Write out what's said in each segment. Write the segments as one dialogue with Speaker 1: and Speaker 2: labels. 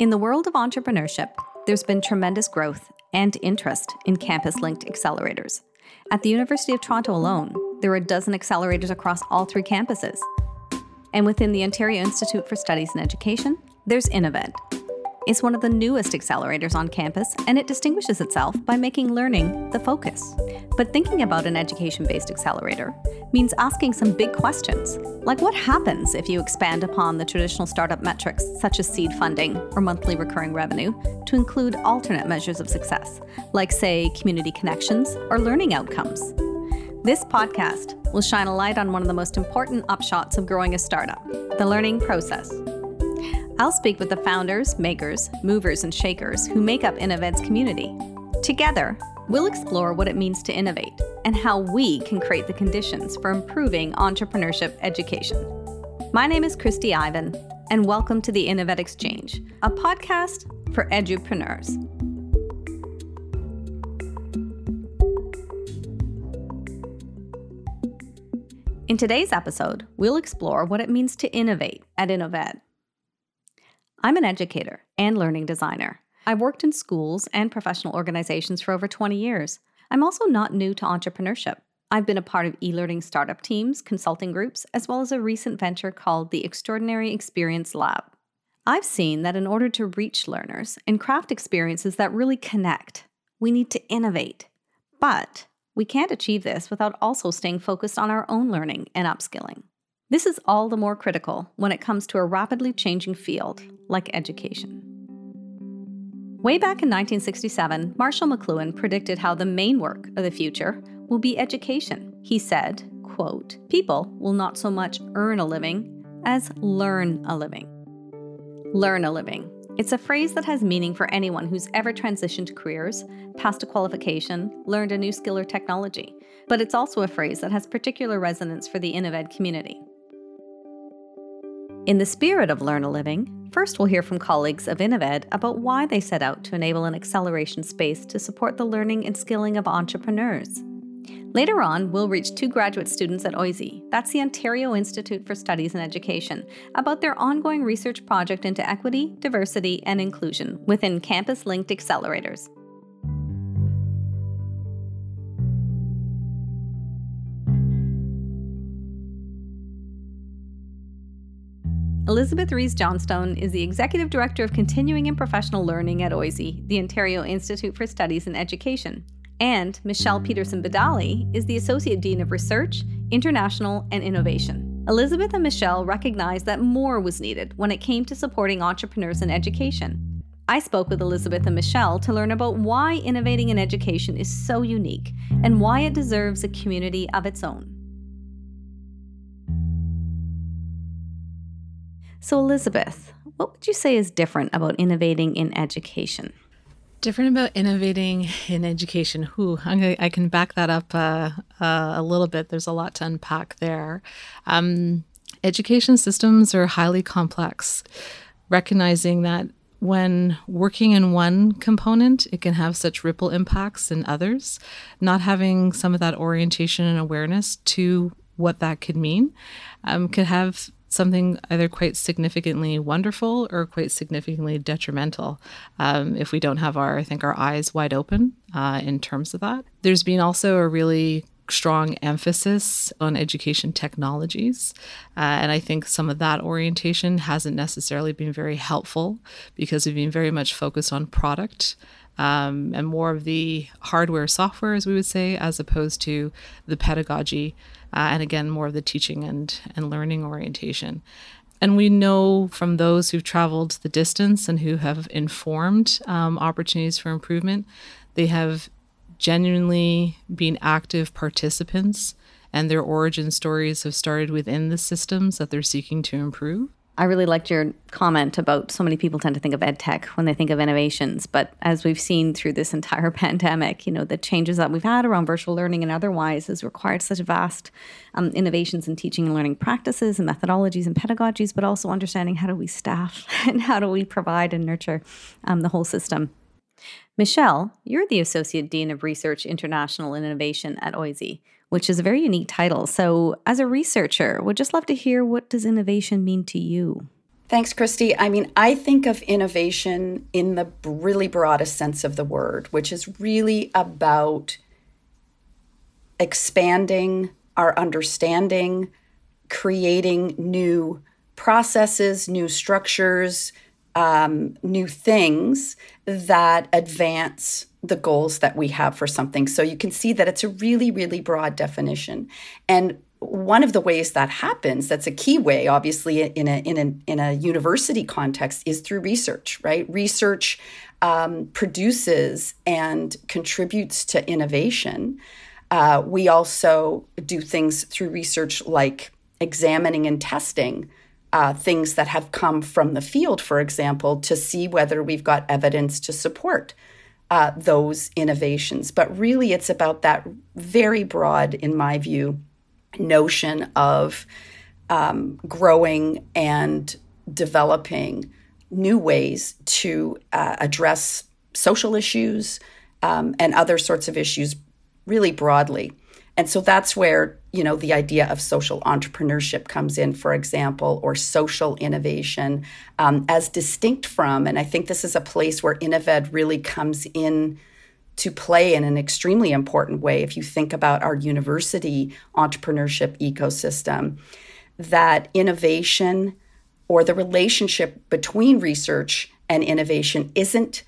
Speaker 1: In the world of entrepreneurship, there's been tremendous growth and interest in campus linked accelerators. At the University of Toronto alone, there are a dozen accelerators across all three campuses. And within the Ontario Institute for Studies in Education, there's Innoved, it's one of the newest accelerators on campus, and it distinguishes itself by making learning the focus. But thinking about an education based accelerator means asking some big questions, like what happens if you expand upon the traditional startup metrics, such as seed funding or monthly recurring revenue, to include alternate measures of success, like, say, community connections or learning outcomes. This podcast will shine a light on one of the most important upshots of growing a startup the learning process. I'll speak with the founders, makers, movers, and shakers who make up Innoved's community. Together, we'll explore what it means to innovate and how we can create the conditions for improving entrepreneurship education. My name is Kristi Ivan, and welcome to the Innoved Exchange, a podcast for edupreneurs. In today's episode, we'll explore what it means to innovate at Innoved. I'm an educator and learning designer. I've worked in schools and professional organizations for over 20 years. I'm also not new to entrepreneurship. I've been a part of e learning startup teams, consulting groups, as well as a recent venture called the Extraordinary Experience Lab. I've seen that in order to reach learners and craft experiences that really connect, we need to innovate. But we can't achieve this without also staying focused on our own learning and upskilling. This is all the more critical when it comes to a rapidly changing field like education. Way back in 1967, Marshall McLuhan predicted how the main work of the future will be education. He said, quote, "People will not so much earn a living as learn a living." Learn a living. It's a phrase that has meaning for anyone who's ever transitioned careers, passed a qualification, learned a new skill or technology. But it's also a phrase that has particular resonance for the Innoved community. In the spirit of Learn a Living, first we'll hear from colleagues of Innoved about why they set out to enable an acceleration space to support the learning and skilling of entrepreneurs. Later on, we'll reach two graduate students at OISE, that's the Ontario Institute for Studies in Education, about their ongoing research project into equity, diversity, and inclusion within campus linked accelerators. Elisabeth Rees Johnstone is the Executive Director of Continuing and Professional Learning at OISE, the Ontario Institute for Studies in Education. And Michele Peterson Badali is the Associate Dean of Research, International, and Innovation. Elisabeth and Michele recognized that more was needed when it came to supporting entrepreneurs in education. I spoke with Elisabeth and Michele to learn about why innovating in education is so unique and why it deserves a community of its own. So, Elisabeth, what would you say is different about innovating in education?
Speaker 2: Different about innovating in education. Who I can back that up uh, uh, a little bit. There's a lot to unpack there. Um, education systems are highly complex. Recognizing that when working in one component, it can have such ripple impacts in others. Not having some of that orientation and awareness to what that could mean um, could have something either quite significantly wonderful or quite significantly detrimental um, if we don't have our, I think, our eyes wide open uh, in terms of that. There's been also a really strong emphasis on education technologies. Uh, and I think some of that orientation hasn't necessarily been very helpful because we've been very much focused on product. Um, and more of the hardware software, as we would say, as opposed to the pedagogy uh, and again, more of the teaching and, and learning orientation. And we know from those who've traveled the distance and who have informed um, opportunities for improvement, they have genuinely been active participants, and their origin stories have started within the systems that they're seeking to improve.
Speaker 1: I really liked your comment about so many people tend to think of ed tech when they think of innovations. But as we've seen through this entire pandemic, you know, the changes that we've had around virtual learning and otherwise has required such vast um, innovations in teaching and learning practices and methodologies and pedagogies, but also understanding how do we staff and how do we provide and nurture um, the whole system. Michele, you're the Associate Dean of Research International and Innovation at OISE which is a very unique title. So, as a researcher, would just love to hear what does innovation mean to you?
Speaker 3: Thanks, Kristi. I mean, I think of innovation in the really broadest sense of the word, which is really about expanding our understanding, creating new processes, new structures, um, new things that advance the goals that we have for something. So you can see that it's a really, really broad definition. And one of the ways that happens that's a key way obviously in a in a in a university context is through research right research um, produces and contributes to innovation uh, we also do things through research like examining and testing uh, things that have come from the field for example to see whether we've got evidence to support uh, those innovations but really it's about that very broad in my view notion of um, growing and developing new ways to uh, address social issues um, and other sorts of issues really broadly. And so that's where, you know, the idea of social entrepreneurship comes in, for example, or social innovation um, as distinct from, and I think this is a place where Innoved really comes in to play in an extremely important way if you think about our university entrepreneurship ecosystem that innovation or the relationship between research and innovation isn't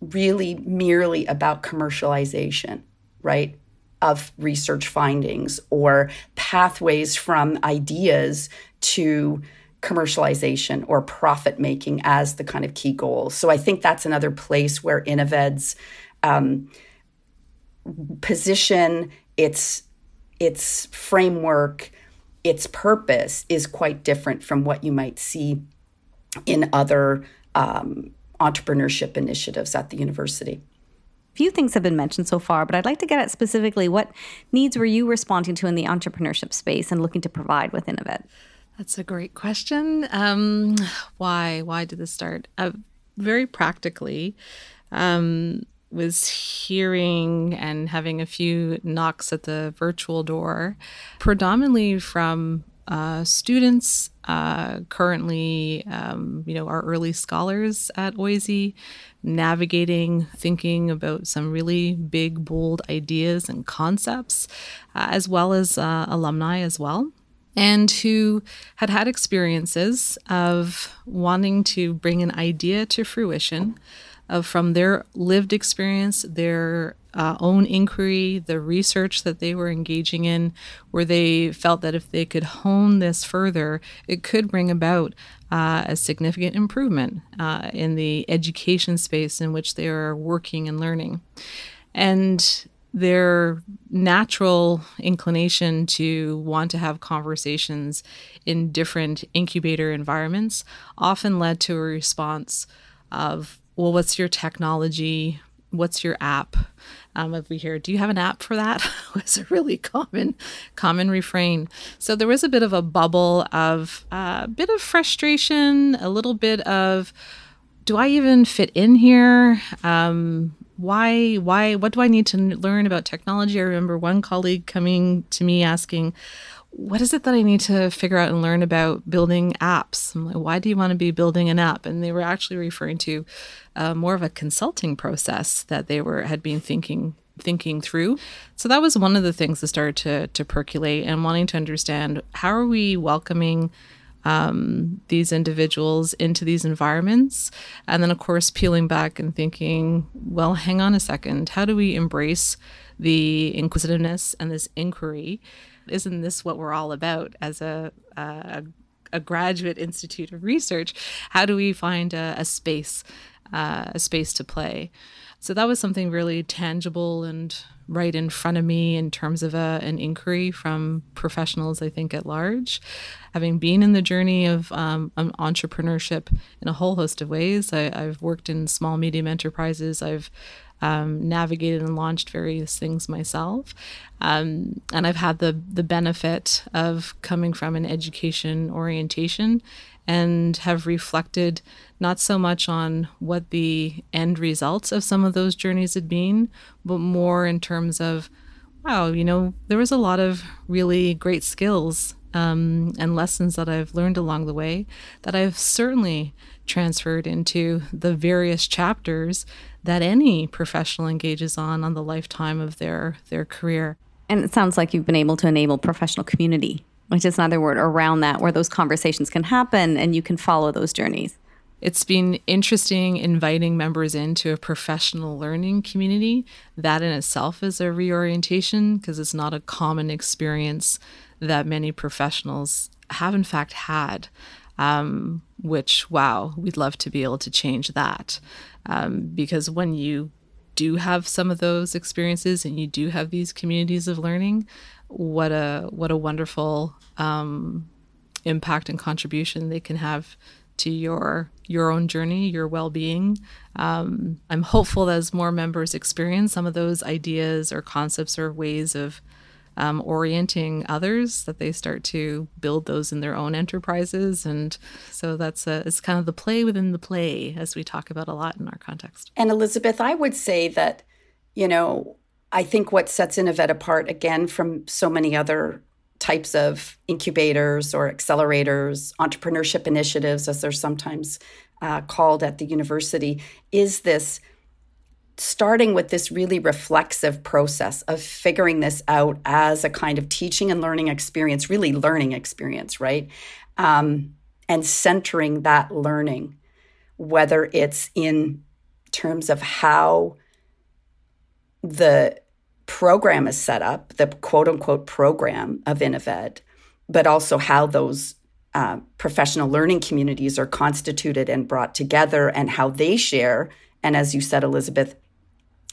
Speaker 3: really merely about commercialization, right? Of research findings or pathways from ideas to commercialization or profit making as the kind of key goal. So I think that's another place where Innoved's um, position, its its framework, its purpose is quite different from what you might see in other um, entrepreneurship initiatives at the university.
Speaker 1: Few things have been mentioned so far, but I'd like to get at specifically what needs were you responding to in the entrepreneurship space and looking to provide with Innoved?
Speaker 2: That's a great question. Um, why? Why did this start? Uh, very practically, um, was hearing and having a few knocks at the virtual door, predominantly from uh, students uh, currently, um, you know, our early scholars at OISE, navigating, thinking about some really big, bold ideas and concepts, uh, as well as uh, alumni as well and who had had experiences of wanting to bring an idea to fruition of from their lived experience their uh, own inquiry the research that they were engaging in where they felt that if they could hone this further it could bring about uh, a significant improvement uh, in the education space in which they are working and learning. And their natural inclination to want to have conversations in different incubator environments often led to a response of, well, what's your technology? What's your app? Um, if we hear, do you have an app for that? was a really common, common refrain. So there was a bit of a bubble of a uh, bit of frustration, a little bit of, do I even fit in here? Um, why why what do i need to learn about technology i remember one colleague coming to me asking what is it that i need to figure out and learn about building apps I'm like, why do you want to be building an app and they were actually referring to uh, more of a consulting process that they were had been thinking thinking through so that was one of the things that started to to percolate and wanting to understand how are we welcoming um, these individuals into these environments. And then, of course, peeling back and thinking, well, hang on a second. How do we embrace the inquisitiveness and this inquiry? Isn't this what we're all about as a, a, a graduate institute of research? How do we find a, a space, uh, a space to play? So that was something really tangible and right in front of me in terms of a, an inquiry from professionals, I think, at large. Having been in the journey of um, entrepreneurship in a whole host of ways, I, have worked in small, medium enterprises. I've um, navigated and launched various things myself. Um, and I've had the, the benefit of coming from an education orientation and have reflected not so much on what the end results of some of those journeys had been, but more in terms of, wow, you know, there was a lot of really great skills um, and lessons that I've learned along the way that I've certainly transferred into the various chapters that any professional engages on on the lifetime of their their career.
Speaker 1: And it sounds like you've been able to enable professional community, which is another word around that, where those conversations can happen and you can follow those journeys.
Speaker 2: It's been interesting inviting members into a professional learning community. That in itself is a reorientation because it's not a common experience that many professionals have, in fact, had. Um, which, wow, we'd love to be able to change that. Um, because when you do have some of those experiences and you do have these communities of learning, what a what a wonderful um, impact and contribution they can have to your your own journey, your well being. Um, I'm hopeful that as more members experience some of those ideas or concepts or ways of um, orienting others, that they start to build those in their own enterprises. And so that's a, it's kind of the play within the play, as we talk about a lot in our context.
Speaker 3: And Elisabeth, I would say that, you know, I think what sets InnovED apart again from so many other types of incubators or accelerators, entrepreneurship initiatives, as they're sometimes uh, called at the university, is this starting with this really reflexive process of figuring this out as a kind of teaching and learning experience, really learning experience, right? Um, and centering that learning, whether it's in terms of how the program is set up, the quote unquote program of InnoVed, but also how those uh, professional learning communities are constituted and brought together and how they share. And as you said, Elisabeth,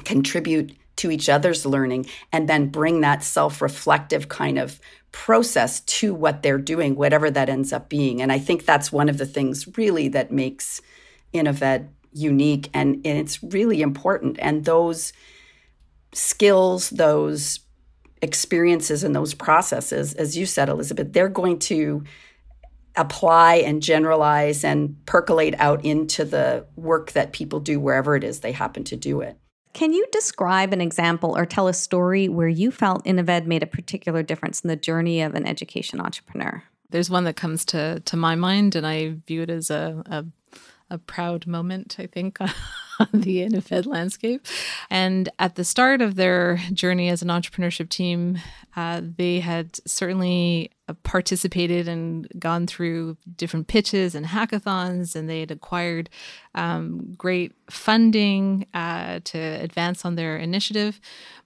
Speaker 3: contribute to each other's learning and then bring that self reflective kind of process to what they're doing, whatever that ends up being. And I think that's one of the things really that makes InnovED unique and, and it's really important. And those skills, those experiences, and those processes, as you said, Elisabeth, they're going to apply and generalize and percolate out into the work that people do wherever it is they happen to do it.
Speaker 1: Can you describe an example or tell a story where you felt InnovED made a particular difference in the journey of an education entrepreneur?
Speaker 2: There's one that comes to to my mind, and I view it as a, a a proud moment, I think, on the InnovED landscape. And at the start of their journey as an entrepreneurship team, uh, they had certainly uh, participated and gone through different pitches and hackathons, and they had acquired um, great funding uh, to advance on their initiative.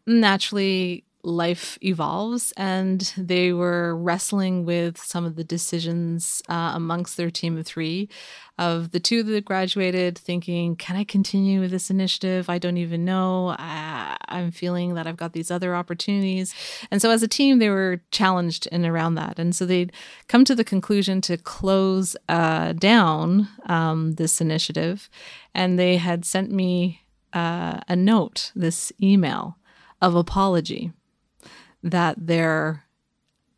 Speaker 2: Naturally, life evolves and they were wrestling with some of the decisions uh, amongst their team of three. Of the two that graduated thinking can i continue with this initiative? I don't even know. I, i'm feeling that i've got these other opportunities. And so as a team they were challenged in around that. And so they'd come to the conclusion to close uh, down um, this initiative and they had sent me uh, a note this email of apology that their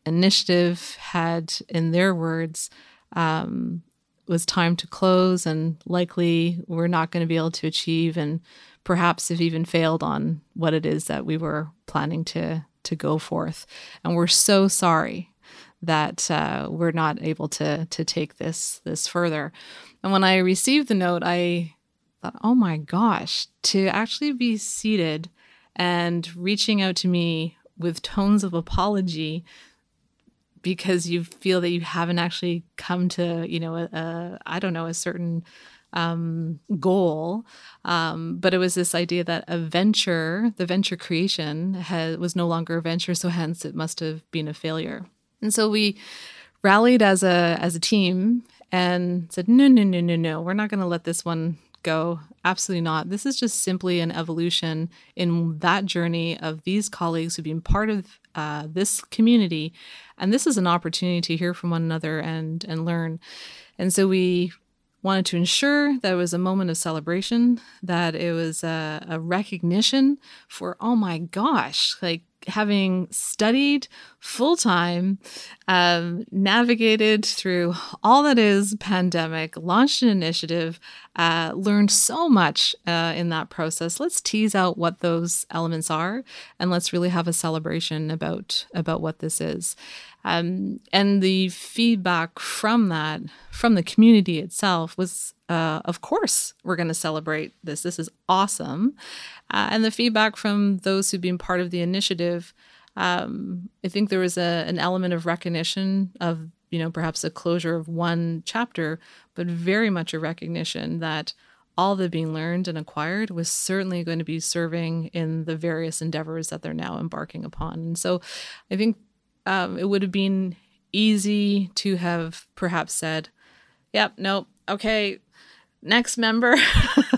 Speaker 2: initiative had, in their words, um, was time to close and likely we're not going to be able to achieve and perhaps have even failed on what it is that we were planning to to go forth. And we're so sorry that uh, we're not able to to take this this further. And when i received the note i thought oh my gosh to actually be seated and reaching out to me with tones of apology because you feel that you haven't actually come to you know a, a I don't know a certain um, goal. Um, but it was this idea that a venture the venture creation had, was no longer a venture so hence it must have been a failure. And so we rallied as a as a team and said no no no no no. We're not going to let this one go. Absolutely not. This is just simply an evolution in that journey of these colleagues who've been part of uh, this community. And this is an opportunity to hear from one another and, and learn. And so we wanted to ensure that it was a moment of celebration, that it was a, a recognition for, oh my gosh, like having studied full time, um, navigated through all that is pandemic, launched an initiative, uh, learned so much uh, in that process. Let's tease out what those elements are, and let's really have a celebration about about what this is. Um, and the feedback from that, from the community itself, was uh, of course, we're going to celebrate this. This is awesome. Uh, and the feedback from those who've been part of the initiative, um, I think there was a, an element of recognition of, you know, perhaps a closure of one chapter, but very much a recognition that all that being learned and acquired was certainly going to be serving in the various endeavors that they're now embarking upon. And so I think um, it would have been easy to have perhaps said, yep, nope, okay, next member.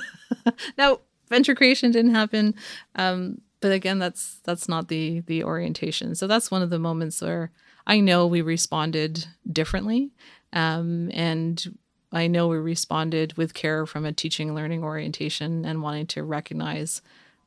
Speaker 2: no, venture creation didn't happen. Um, but again, that's that's not the the orientation. So that's one of the moments where I know we responded differently. Um, and I know we responded with care from a teaching learning orientation and wanting to recognize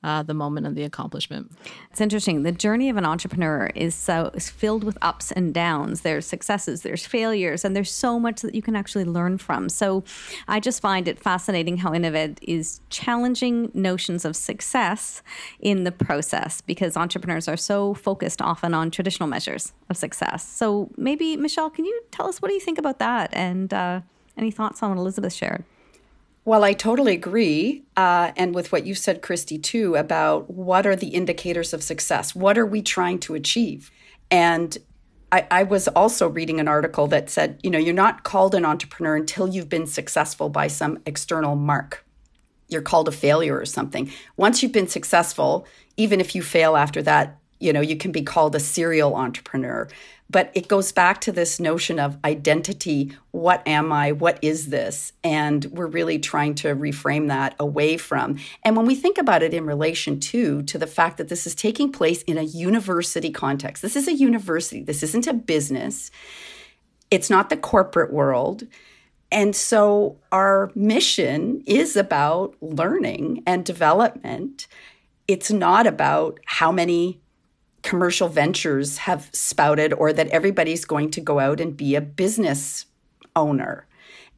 Speaker 2: uh, the moment of the accomplishment.
Speaker 1: It's interesting. The journey of an entrepreneur is so is filled with ups and downs. There's successes, there's failures, and there's so much that you can actually learn from. So, I just find it fascinating how InnovED is challenging notions of success in the process because entrepreneurs are so focused often on traditional measures of success. So, maybe Michele, can you tell us what do you think about that and uh, any thoughts on what Elisabeth shared?
Speaker 3: Well, I totally agree. Uh, and with what you said, Kristi, too, about what are the indicators of success? What are we trying to achieve? And I, I, was also reading an article that said, you know, you're not called an entrepreneur until you've been successful by some external mark. You're called a failure or something. Once you've been successful, even if you fail after that, you know, you can be called a serial entrepreneur. But it goes back to this notion of identity. What am I? What is this? And we're really trying to reframe that away from. And when we think about it in relation to to the fact that this is taking place in a university context. This is a university. This isn't a business. It's not the corporate world. And so our mission is about learning and development. It's not about how many commercial ventures have spouted or that everybody's going to go out and be a business owner.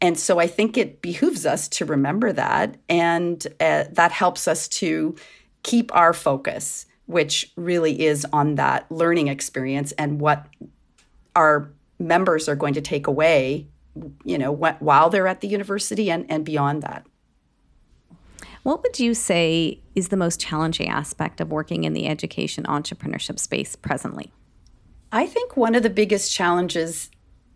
Speaker 3: And so I think it behooves us to remember that. And uh, that helps us to keep our focus, which really is on that learning experience and what our members are going to take away, you know, wh- while they're at the university and, and beyond that.
Speaker 1: What would you say is the most challenging aspect of working in the education entrepreneurship space presently?
Speaker 3: I think one of the biggest challenges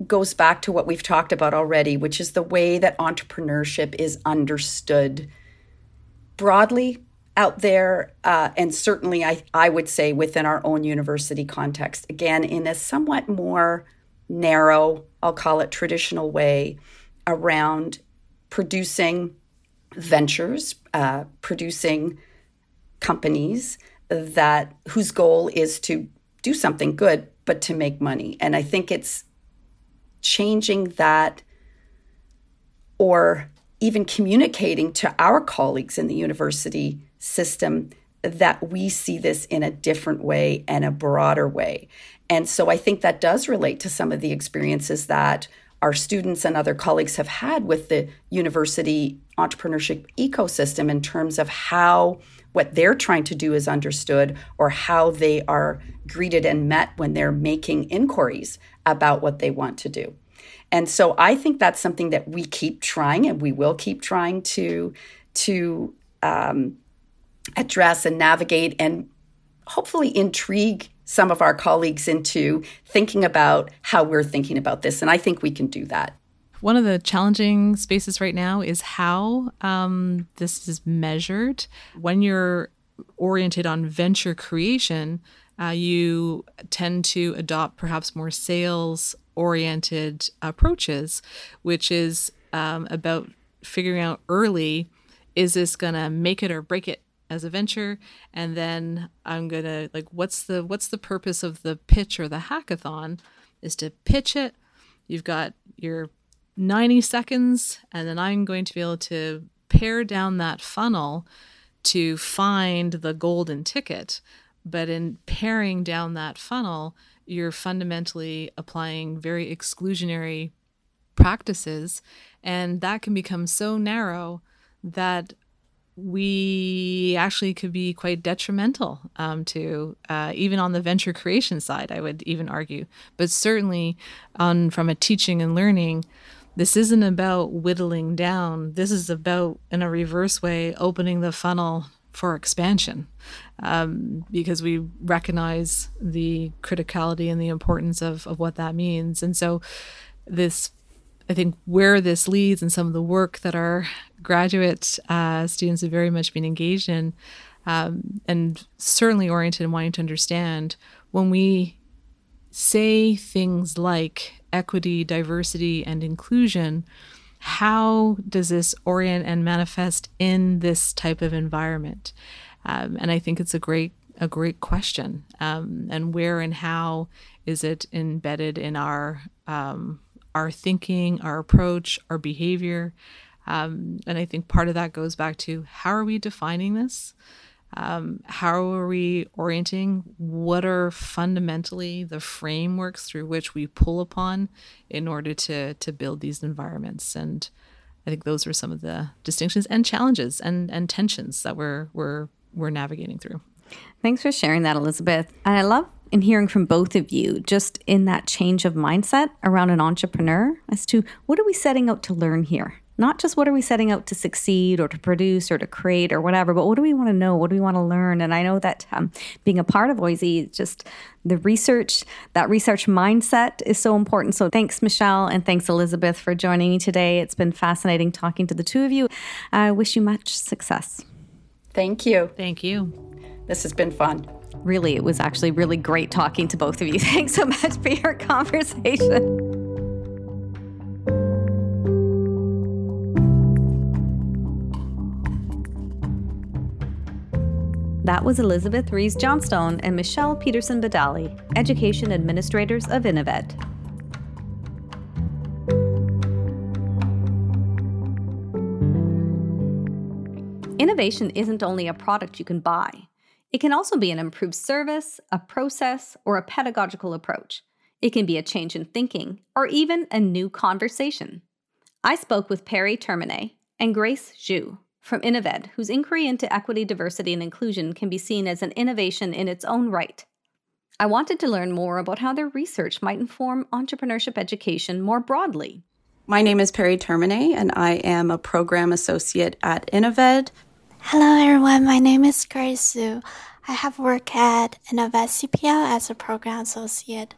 Speaker 3: goes back to what we've talked about already, which is the way that entrepreneurship is understood broadly out there, uh, and certainly I, I would say within our own university context. Again, in a somewhat more narrow, I'll call it traditional way around producing ventures, uh, producing companies that whose goal is to do something good, but to make money. And I think it's changing that or even communicating to our colleagues in the university system that we see this in a different way and a broader way. And so I think that does relate to some of the experiences that our students and other colleagues have had with the university entrepreneurship ecosystem in terms of how what they're trying to do is understood or how they are greeted and met when they're making inquiries about what they want to do. And so I think that's something that we keep trying and we will keep trying to to um, address and navigate and hopefully intrigue some of our colleagues into thinking about how we're thinking about this. And I think we can do that.
Speaker 2: One of the challenging spaces right now is how um, this is measured. When you're oriented on venture creation, uh, you tend to adopt perhaps more sales oriented approaches, which is um, about figuring out early is this going to make it or break it as a venture and then i'm gonna like what's the what's the purpose of the pitch or the hackathon is to pitch it. You've got your 90 seconds and then i'm going to be able to pare down that funnel to find the golden ticket. But in paring down that funnel you're fundamentally applying very exclusionary practices and that can become so narrow that we actually could be quite detrimental um, to uh, even on the venture creation side i would even argue. But certainly on from a teaching and learning this isn't about whittling down. This is about in a reverse way opening the funnel for expansion um, because we recognize the criticality and the importance of, of what that means. And so this I think where this leads and some of the work that our graduate uh, students have very much been engaged in, um, and certainly oriented in wanting to understand when we say things like equity, diversity, and inclusion, how does this orient and manifest in this type of environment? Um, and I think it's a great a great question. Um, and where and how is it embedded in our um, our thinking, our approach, our behavior. Um, and I think part of that goes back to how are we defining this? Um, how are we orienting? What are fundamentally the frameworks through which we pull upon in order to to build these environments? And I think those are some of the distinctions and challenges and and tensions that we're we're we're navigating through.
Speaker 1: Thanks for sharing that, Elisabeth. And I love in hearing from both of you just in that change of mindset around an entrepreneur as to what are we setting out to learn here? Not just what are we setting out to succeed or to produce or to create or whatever, but what do we want to know? What do we want to learn? And I know that um, being a part of OISE, just the research, that research mindset is so important. So thanks, Michele, and thanks, Elisabeth, for joining me today. It's been fascinating talking to the two of you. I wish you much success.
Speaker 3: Thank you.
Speaker 2: Thank you.
Speaker 3: This has been fun
Speaker 1: really, it was actually really great talking to both of you. Thanks so much for your conversation. That was Elisabeth Rees Johnstone and Michele Peterson Badali, Education Administrators of InnovED. Innovation isn't only a product you can buy. It can also be an improved service, a process, or a pedagogical approach. It can be a change in thinking, or even a new conversation. I spoke with Perri Termine and Grace Zhou from Innoved, whose inquiry into equity, diversity, and inclusion can be seen as an innovation in its own right. I wanted to learn more about how their research might inform entrepreneurship education more broadly.
Speaker 4: My name is Perri Termine, and I am a program associate at Innoved,
Speaker 5: Hello everyone, my name is Grace Zhou. I have worked at Innoved CPL as a program associate.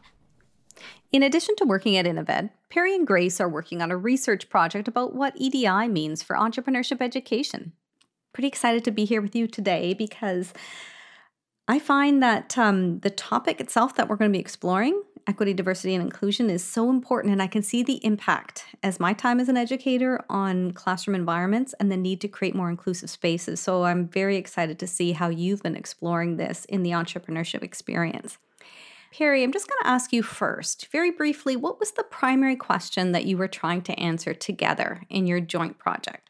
Speaker 1: In addition to working at Innoved, Perri and Grace are working on a research project about what EDI means for entrepreneurship education. Pretty excited to be here with you today because I find that um, the topic itself that we're going to be exploring equity, diversity, and inclusion is so important. And I can see the impact as my time as an educator on classroom environments and the need to create more inclusive spaces. So I'm very excited to see how you've been exploring this in the entrepreneurship experience. Perri, I'm just going to ask you first, very briefly, what was the primary question that you were trying to answer together in your joint project?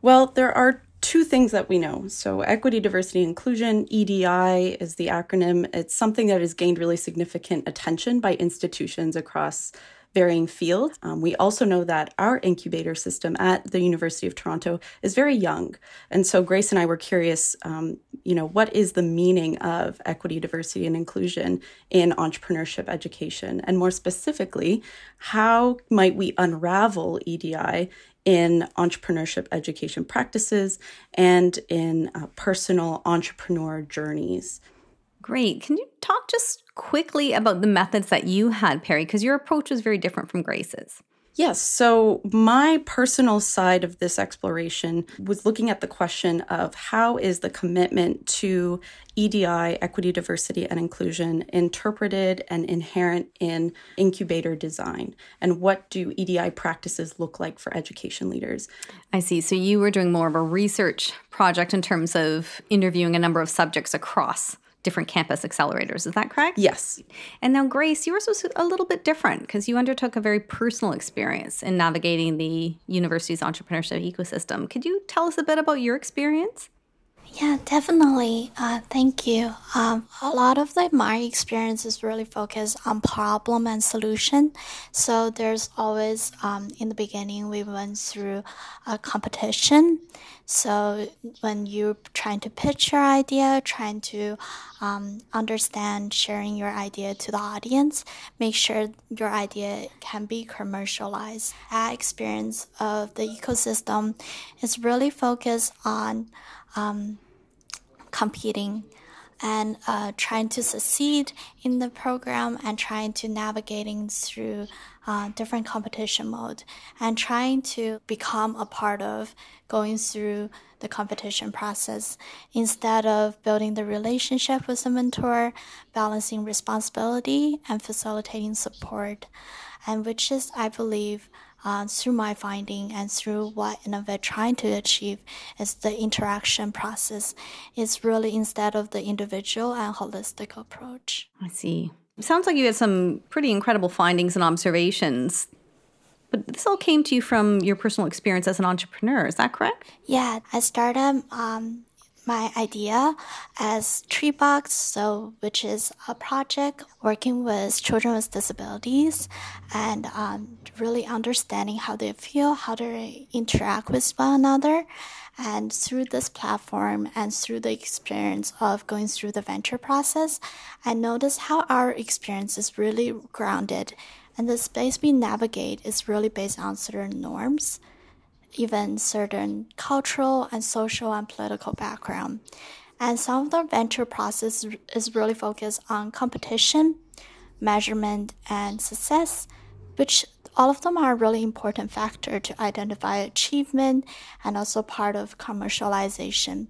Speaker 4: Well, there are two things that we know. So, equity, diversity, inclusion, EDI is the acronym. It's something that has gained really significant attention by institutions across varying fields. Um, we also know that our incubator system at the University of Toronto is very young. And so Grace and I were curious, um, you know, what is the meaning of equity, diversity, and inclusion in entrepreneurship education? And more specifically, how might we unravel EDI in entrepreneurship education practices and in uh, personal entrepreneur journeys.
Speaker 1: Great. Can you talk just quickly about the methods that you had, Perri? Because your approach was very different from Grace's.
Speaker 4: Yes. So, my personal side of this exploration was looking at the question of how is the commitment to EDI, equity, diversity, and inclusion, interpreted and inherent in incubator design? And what do EDI practices look like for education leaders?
Speaker 1: I see. So, you were doing more of a research project in terms of interviewing a number of subjects across different campus accelerators. Is that correct?
Speaker 4: Yes.
Speaker 1: And now, Grace, yours was a little bit different because you undertook a very personal experience in navigating the university's entrepreneurship ecosystem. Could you tell us a bit about your experience?
Speaker 5: Yeah, definitely. Uh, thank you. Um, a lot of the, my experience is really focused on problem and solution. So there's always, um, in the beginning, we went through a competition. So when you're trying to pitch your idea, trying to um, understand sharing your idea to the audience, make sure your idea can be commercialized. Our experience of the ecosystem is really focused on um, competing and uh, trying to succeed in the program and trying to navigating through uh, different competition mode and trying to become a part of going through the competition process. Instead of building the relationship with the mentor balancing responsibility and facilitating support and which is i believe uh, through my finding and through what InnovED trying to achieve is the interaction process. It's really instead of the individual and holistic approach.
Speaker 1: I see. It sounds like you had some pretty incredible findings and observations. But this all came to you from your personal experience as an entrepreneur, is that correct?
Speaker 5: Yeah, I started um, my idea as Treebox, so which is a project working with children with disabilities and um, really understanding how they feel, how they interact with one another. And through this platform and through the experience of going through the venture process, I noticed how our experience is really grounded and the space we navigate is really based on certain norms even certain cultural and social and political background. And some of the venture process is really focused on competition, measurement, and success, which all of them are really important factor to identify achievement and also part of commercialization.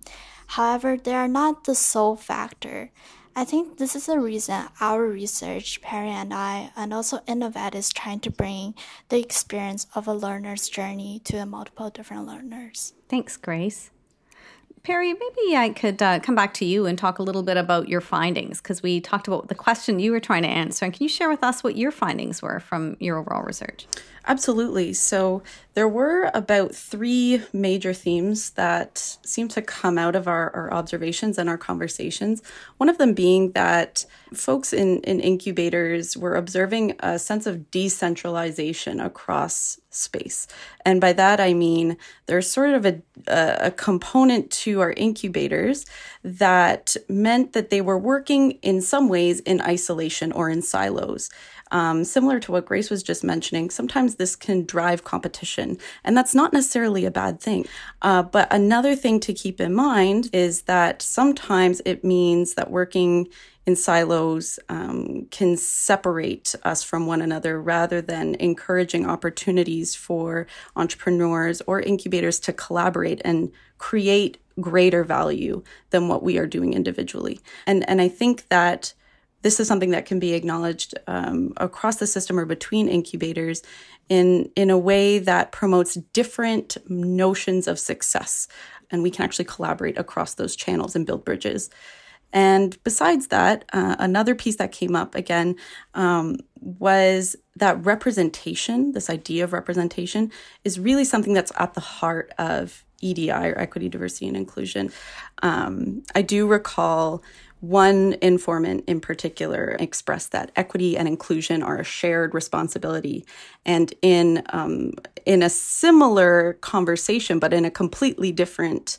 Speaker 5: However, they are not the sole factor. I think this is the reason our research, Perri and I, and also InnovED is trying to bring the experience of a learner's journey to multiple different learners.
Speaker 1: Thanks, Grace. Perry, maybe I could uh, come back to you and talk a little bit about your findings because we talked about the question you were trying to answer. And can you share with us what your findings were from your overall research?
Speaker 4: Absolutely. So there were about three major themes that seem to come out of our, our observations and our conversations. One of them being that folks in, in incubators were observing a sense of decentralization across space. And by that, I mean there's sort of a, a component to our incubators that meant that they were working in some ways in isolation or in silos. Um, similar to what Grace was just mentioning, sometimes this can drive competition, and that's not necessarily a bad thing. Uh, but another thing to keep in mind is that sometimes it means that working in silos um, can separate us from one another rather than encouraging opportunities for entrepreneurs or incubators to collaborate and create greater value than what we are doing individually. And and I think that this is something that can be acknowledged um, across the system or between incubators in in a way that promotes different notions of success. And we can actually collaborate across those channels and build bridges. And besides that uh, another piece that came up again um, was that representation this idea of representation is really something that's at the heart of edi or equity diversity and inclusion. Um, i do recall one informant in particular expressed that equity and inclusion are a shared responsibility. And in um, in a similar conversation, but in a completely different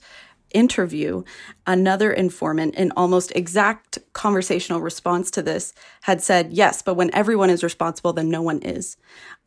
Speaker 4: interview, another informant, in almost exact conversational response to this, had said, "Yes, but when everyone is responsible, then no one is."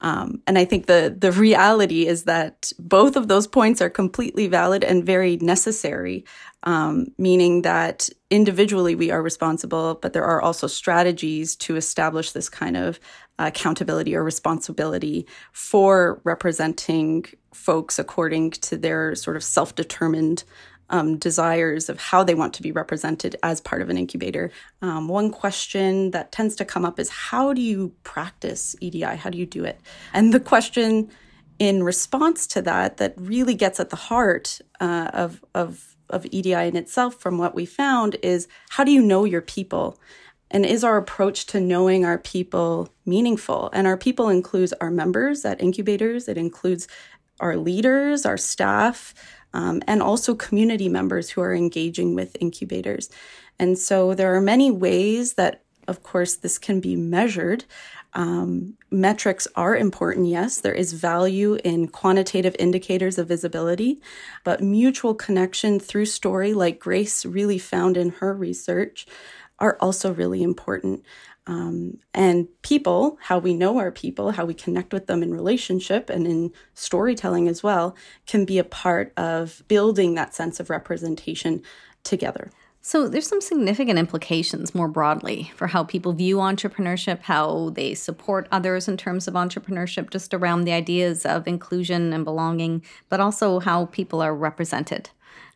Speaker 4: Um, and I think the the reality is that both of those points are completely valid and very necessary. Um, meaning that individually we are responsible, but there are also strategies to establish this kind of accountability or responsibility for representing folks according to their sort of self determined um, desires of how they want to be represented as part of an incubator. Um, one question that tends to come up is how do you practice EDI? How do you do it? And the question in response to that, that really gets at the heart uh, of, of, of EDI in itself, from what we found, is how do you know your people? And is our approach to knowing our people meaningful? And our people includes our members at incubators, it includes our leaders, our staff, um, and also community members who are engaging with incubators. And so there are many ways that, of course, this can be measured. Um, metrics are important, yes. There is value in quantitative indicators of visibility, but mutual connection through story, like Grace really found in her research, are also really important. Um, and people, how we know our people, how we connect with them in relationship and in storytelling as well, can be a part of building that sense of representation together.
Speaker 1: So, there's some significant implications more broadly for how people view entrepreneurship, how they support others in terms of entrepreneurship, just around the ideas of inclusion and belonging, but also how people are represented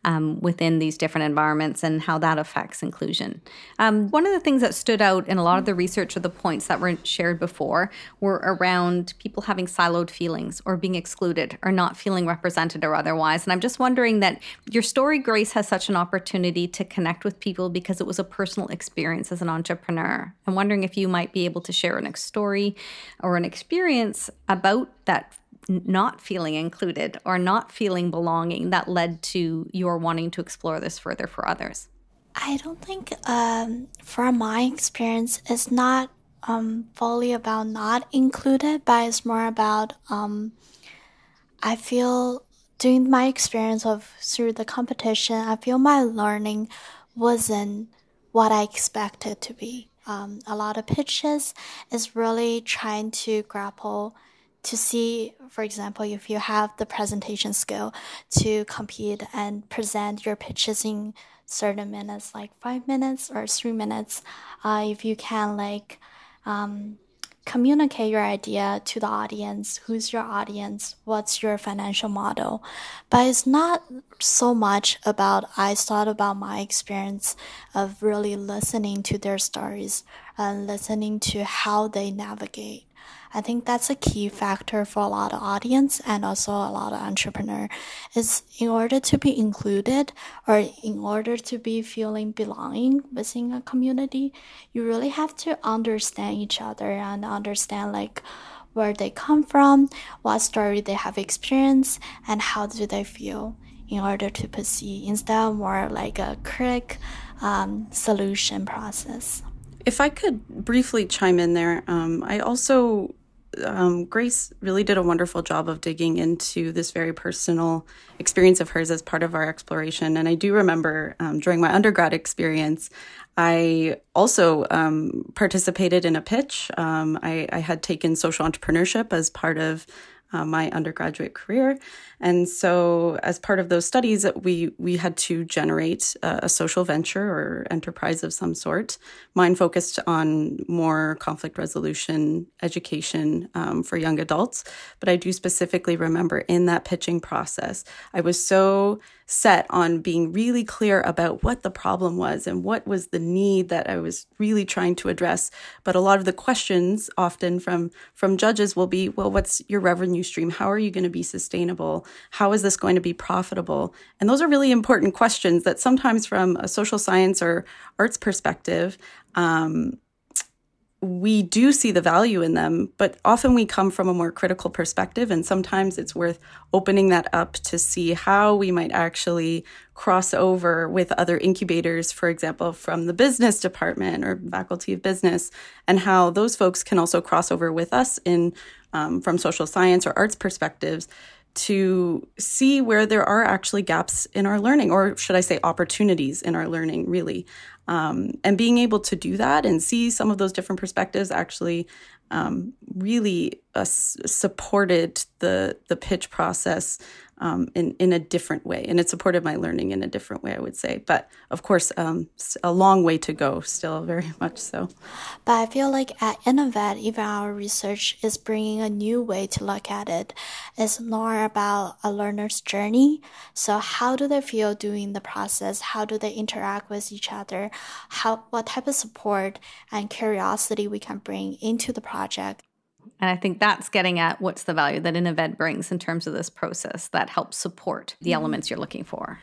Speaker 1: um, within these different environments and how that affects inclusion. Um, one of the things that stood out in a lot of the research or the points that were shared before were around people having siloed feelings or being excluded or not feeling represented or otherwise. And I'm just wondering that your story, Grace, has such an opportunity to connect with people because it was a personal experience as an entrepreneur. I'm wondering if you might be able to share an story or an experience about that not feeling included or not feeling belonging that led to your wanting to explore this further for others?
Speaker 5: I don't think, um, from my experience, it's not um, fully about not included, but it's more about um, I feel during my experience of through the competition, I feel my learning wasn't what I expected to be. Um, a lot of pitches is really trying to grapple to see, for example, if you have the presentation skill to compete and present your pitches in certain minutes, like five minutes or three minutes, uh, if you can like um, communicate your idea to the audience, who's your audience, what's your financial model. But it's not so much about, I thought about my experience of really listening to their stories and listening to how they navigate. I think that's a key factor for a lot of audience and also a lot of entrepreneur is in order to be included or in order to be feeling belonging within a community, you really have to understand each other and understand like where they come from, what story they have experienced, and how do they feel in order to proceed instead of more like a quick um, solution process.
Speaker 4: If I could briefly chime in there, um, I also um, Grace really did a wonderful job of digging into this very personal experience of hers as part of our exploration. And I do remember um, during my undergrad experience, I also um, participated in a pitch. Um, I, I, had taken social entrepreneurship as part of uh, my undergraduate career. And so, as part of those studies, we we had to generate a, a social venture or enterprise of some sort. Mine focused on more conflict resolution education um, for young adults. But I do specifically remember in that pitching process, I was so set on being really clear about what the problem was and what was the need that I was really trying to address. But a lot of the questions often from from judges will be, well, what's your revenue stream? How are you going to be sustainable? How is this going to be profitable? And those are really important questions that sometimes from a social science or arts perspective, um, we do see the value in them, but often we come from a more critical perspective. And sometimes it's worth opening that up to see how we might actually cross over with other incubators, for example, from the business department or faculty of business, and how those folks can also cross over with us in um, from social science or arts perspectives to see where there are actually gaps in our learning, or should I say, opportunities in our learning, really. Um, and being able to do that and see some of those different perspectives actually um, really supported the the pitch process um, in in a different way, and it supported my learning in a different way, I would say. But of course, um, a long way to go, still very much so.
Speaker 5: But I feel like at InnovED, even our research is bringing a new way to look at it. It's more about a learner's journey. So how do they feel doing the process? How do they interact with each other? How what type of support and curiosity we can bring into the project?
Speaker 1: And I think that's getting at what's the value that InnovED brings in terms of this process that helps support the mm-hmm. elements you're looking for.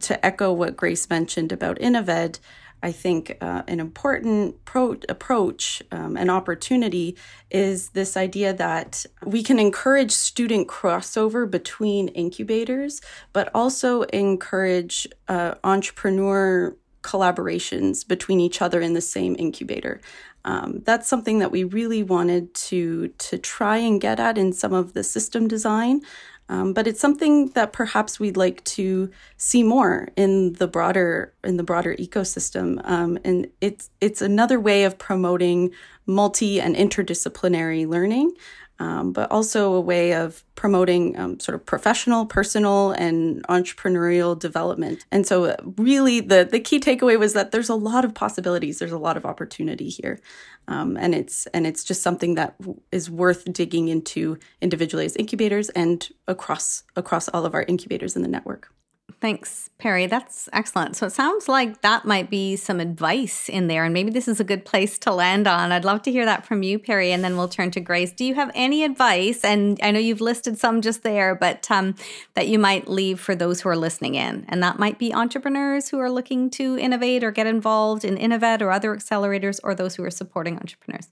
Speaker 4: to echo what Grace mentioned about InnovED, I think uh, an important pro- approach, um, an opportunity, is this idea that we can encourage student crossover between incubators, but also encourage uh, entrepreneur collaborations between each other in the same incubator. Um, that's something that we really wanted to to try and get at in some of the system design. Um, but it's something that perhaps we'd like to see more in the broader in the broader ecosystem, um, and it's it's another way of promoting multi and interdisciplinary learning um, but also a way of promoting um, sort of professional, personal, and entrepreneurial development. And so, uh, really, the the key takeaway was that there's a lot of possibilities. There's a lot of opportunity here, um, and it's and it's just something that is worth digging into individually as incubators and across across all of our incubators in the network.
Speaker 1: Thanks, Perri. That's excellent. So it sounds like that might be some advice in there, and maybe this is a good place to land on. I'd love to hear that from you, Perri, and then we'll turn to Grace. Do you have any advice? And I know you've listed some just there, but um, that you might leave for those who are listening in, and that might be entrepreneurs who are looking to innovate or get involved in InnovED or other accelerators, or those who are supporting entrepreneurs.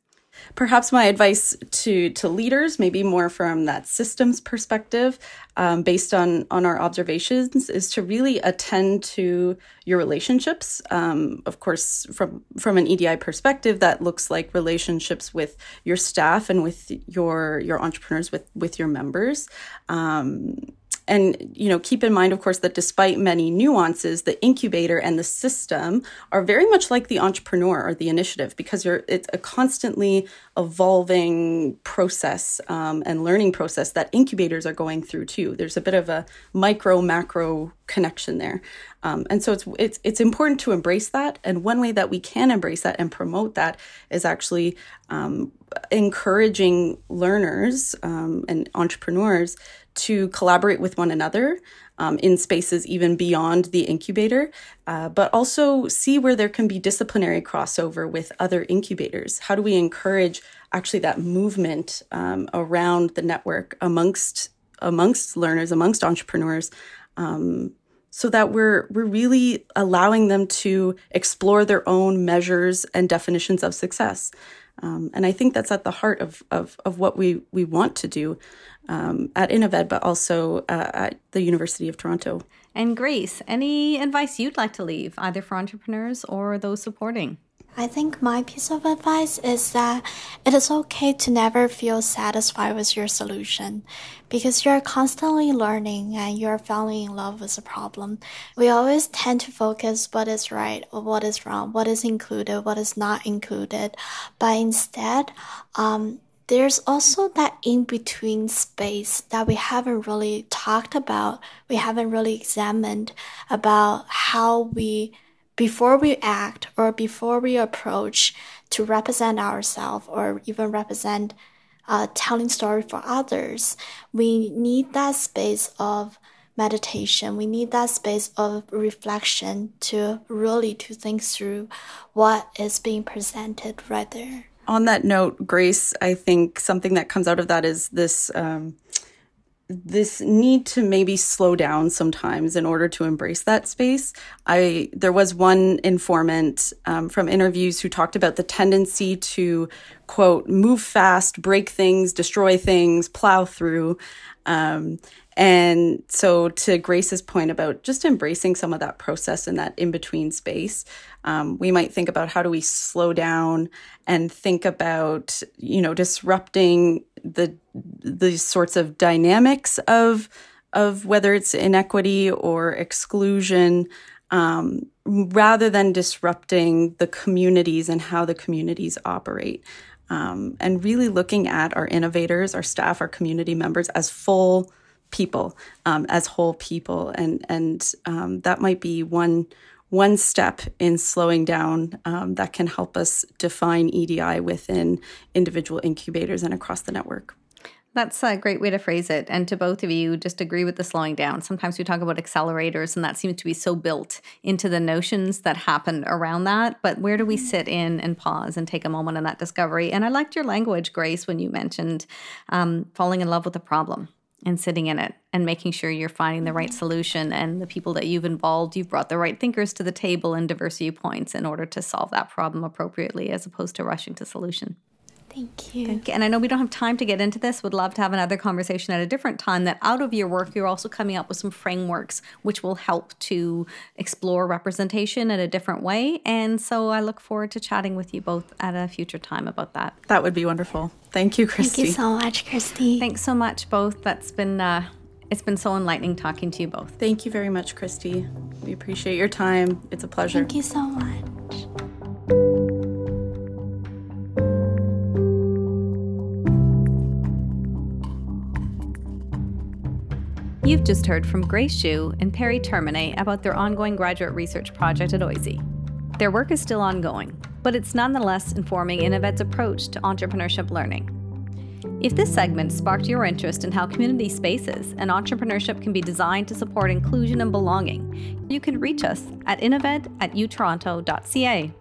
Speaker 4: Perhaps my advice to to leaders, maybe more from that systems perspective, um, based on on our observations, is to really attend to your relationships. Um, of course, from from an EDI perspective, that looks like relationships with your staff and with your your entrepreneurs, with with your members. Um, and you know keep in mind of course that despite many nuances the incubator and the system are very much like the entrepreneur or the initiative because you're it's a constantly evolving process um, and learning process that incubators are going through too. There's a bit of a micro macro connection there. Um, and so it's it's it's important to embrace that. And one way that we can embrace that and promote that is actually um, encouraging learners um, and entrepreneurs to collaborate with one another um, in spaces even beyond the incubator, uh, but also see where there can be disciplinary crossover with other incubators. How do we encourage actually that movement um, around the network amongst amongst learners, amongst entrepreneurs? Um, so that we're we're really allowing them to explore their own measures and definitions of success. Um, and I think that's at the heart of, of, of what we, we want to do um, at InnovED, but also uh, at the University of Toronto.
Speaker 1: And Grace, any advice you'd like to leave, either for entrepreneurs or those supporting?
Speaker 5: I think my piece of advice is that it is okay to never feel satisfied with your solution because you're constantly learning and you're falling in love with a problem. We always tend to focus what is right or what is wrong, what is included, what is not included. But instead, um, there's also that in between space that we haven't really talked about, we haven't really examined about how we before we act or before we approach to represent ourselves or even represent uh, telling story for others, we need that space of meditation. We need that space of reflection to really to think through what is being presented right there.
Speaker 4: On that note, Grace, I think something that comes out of that is this um, this need to maybe slow down sometimes in order to embrace that space. I there was one informant um, from interviews who talked about the tendency to quote move fast, break things, destroy things, plow through. Um, and so, to Grace's point about just embracing some of that process in that in between space, um, we might think about how do we slow down and think about, you know, disrupting the the sorts of dynamics of of whether it's inequity or exclusion, um, rather than disrupting the communities and how the communities operate. Um, and really looking at our innovators, our staff, our community members as full people um, as whole people, and and um, that might be one one step in slowing down um, that can help us define EDI within individual incubators and across the network.
Speaker 1: That's a great way to phrase it. And to both of you, just agree with the slowing down. Sometimes we talk about accelerators, and that seems to be so built into the notions that happen around that. But where do we mm-hmm. sit in and pause and take a moment in that discovery? And I liked your language, Grace, when you mentioned um, falling in love with the problem and sitting in it and making sure you're finding the right mm-hmm. solution and the people that you've involved, you've brought the right thinkers to the table and diverse viewpoints in order to solve that problem appropriately as opposed to rushing to solution.
Speaker 5: Thank you.
Speaker 1: Thank you. And I know we don't have time to get into this. Would love to have another conversation at a different time. That out of your work, you're also coming up with some frameworks which will help to explore representation in a different way. And so I look forward to chatting with you both at a future time about that.
Speaker 4: That would be wonderful. Thank you, Kristi.
Speaker 5: Thank you so much, Kristi.
Speaker 1: Thanks so much, both. That's been uh, it's been so enlightening talking to you both.
Speaker 4: Thank you very much, Kristi. We appreciate your time. It's a pleasure.
Speaker 5: Thank you so much.
Speaker 1: You've just heard from Grace Zhou and Perri Termine about their ongoing graduate research project at OISE. Their work is still ongoing, but it's nonetheless informing InnovED's approach to entrepreneurship learning. If this segment sparked your interest in how community spaces and entrepreneurship can be designed to support inclusion and belonging, you can reach us at innoved at utoronto.ca.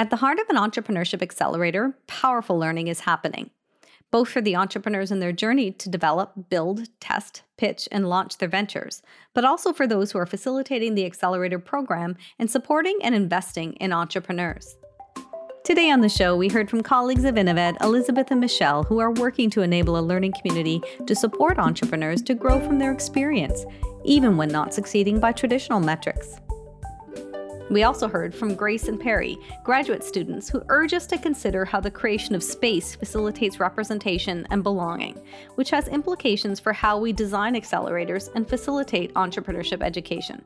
Speaker 1: At the heart of an entrepreneurship accelerator, powerful learning is happening, both for the entrepreneurs in their journey to develop, build, test, pitch, and launch their ventures, but also for those who are facilitating the accelerator program and supporting and investing in entrepreneurs. Today on the show, we heard from colleagues of InnovED, Elisabeth and Michele, who are working to enable a learning community to support entrepreneurs to grow from their experience, even when not succeeding by traditional metrics. We also heard from Grace and Perri, graduate students who urge us to consider how the creation of space facilitates representation and belonging, which has implications for how we design accelerators and facilitate entrepreneurship education.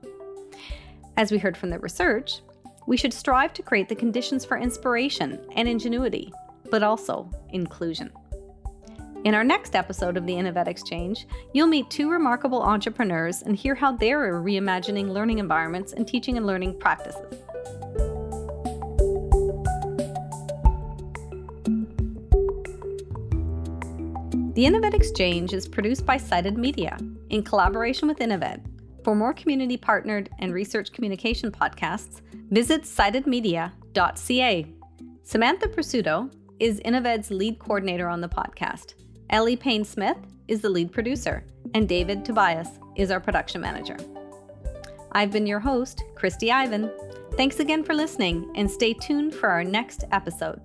Speaker 1: As we heard from the research, we should strive to create the conditions for inspiration and ingenuity, but also inclusion. In our next episode of the InnovED Exchange, you'll meet two remarkable entrepreneurs and hear how they're reimagining learning environments and teaching and learning practices. The InnovED Exchange is produced by Cited Media in collaboration with InnovED. For more community partnered and research communication podcasts, visit citedmedia.ca. Samantha Presutto is InnovED's lead coordinator on the podcast. Ellie Payne-Smith is the lead producer, and David Tobiasz is our production manager. I've been your host, Kristi Ivan. Thanks again for listening, and stay tuned for our next episode.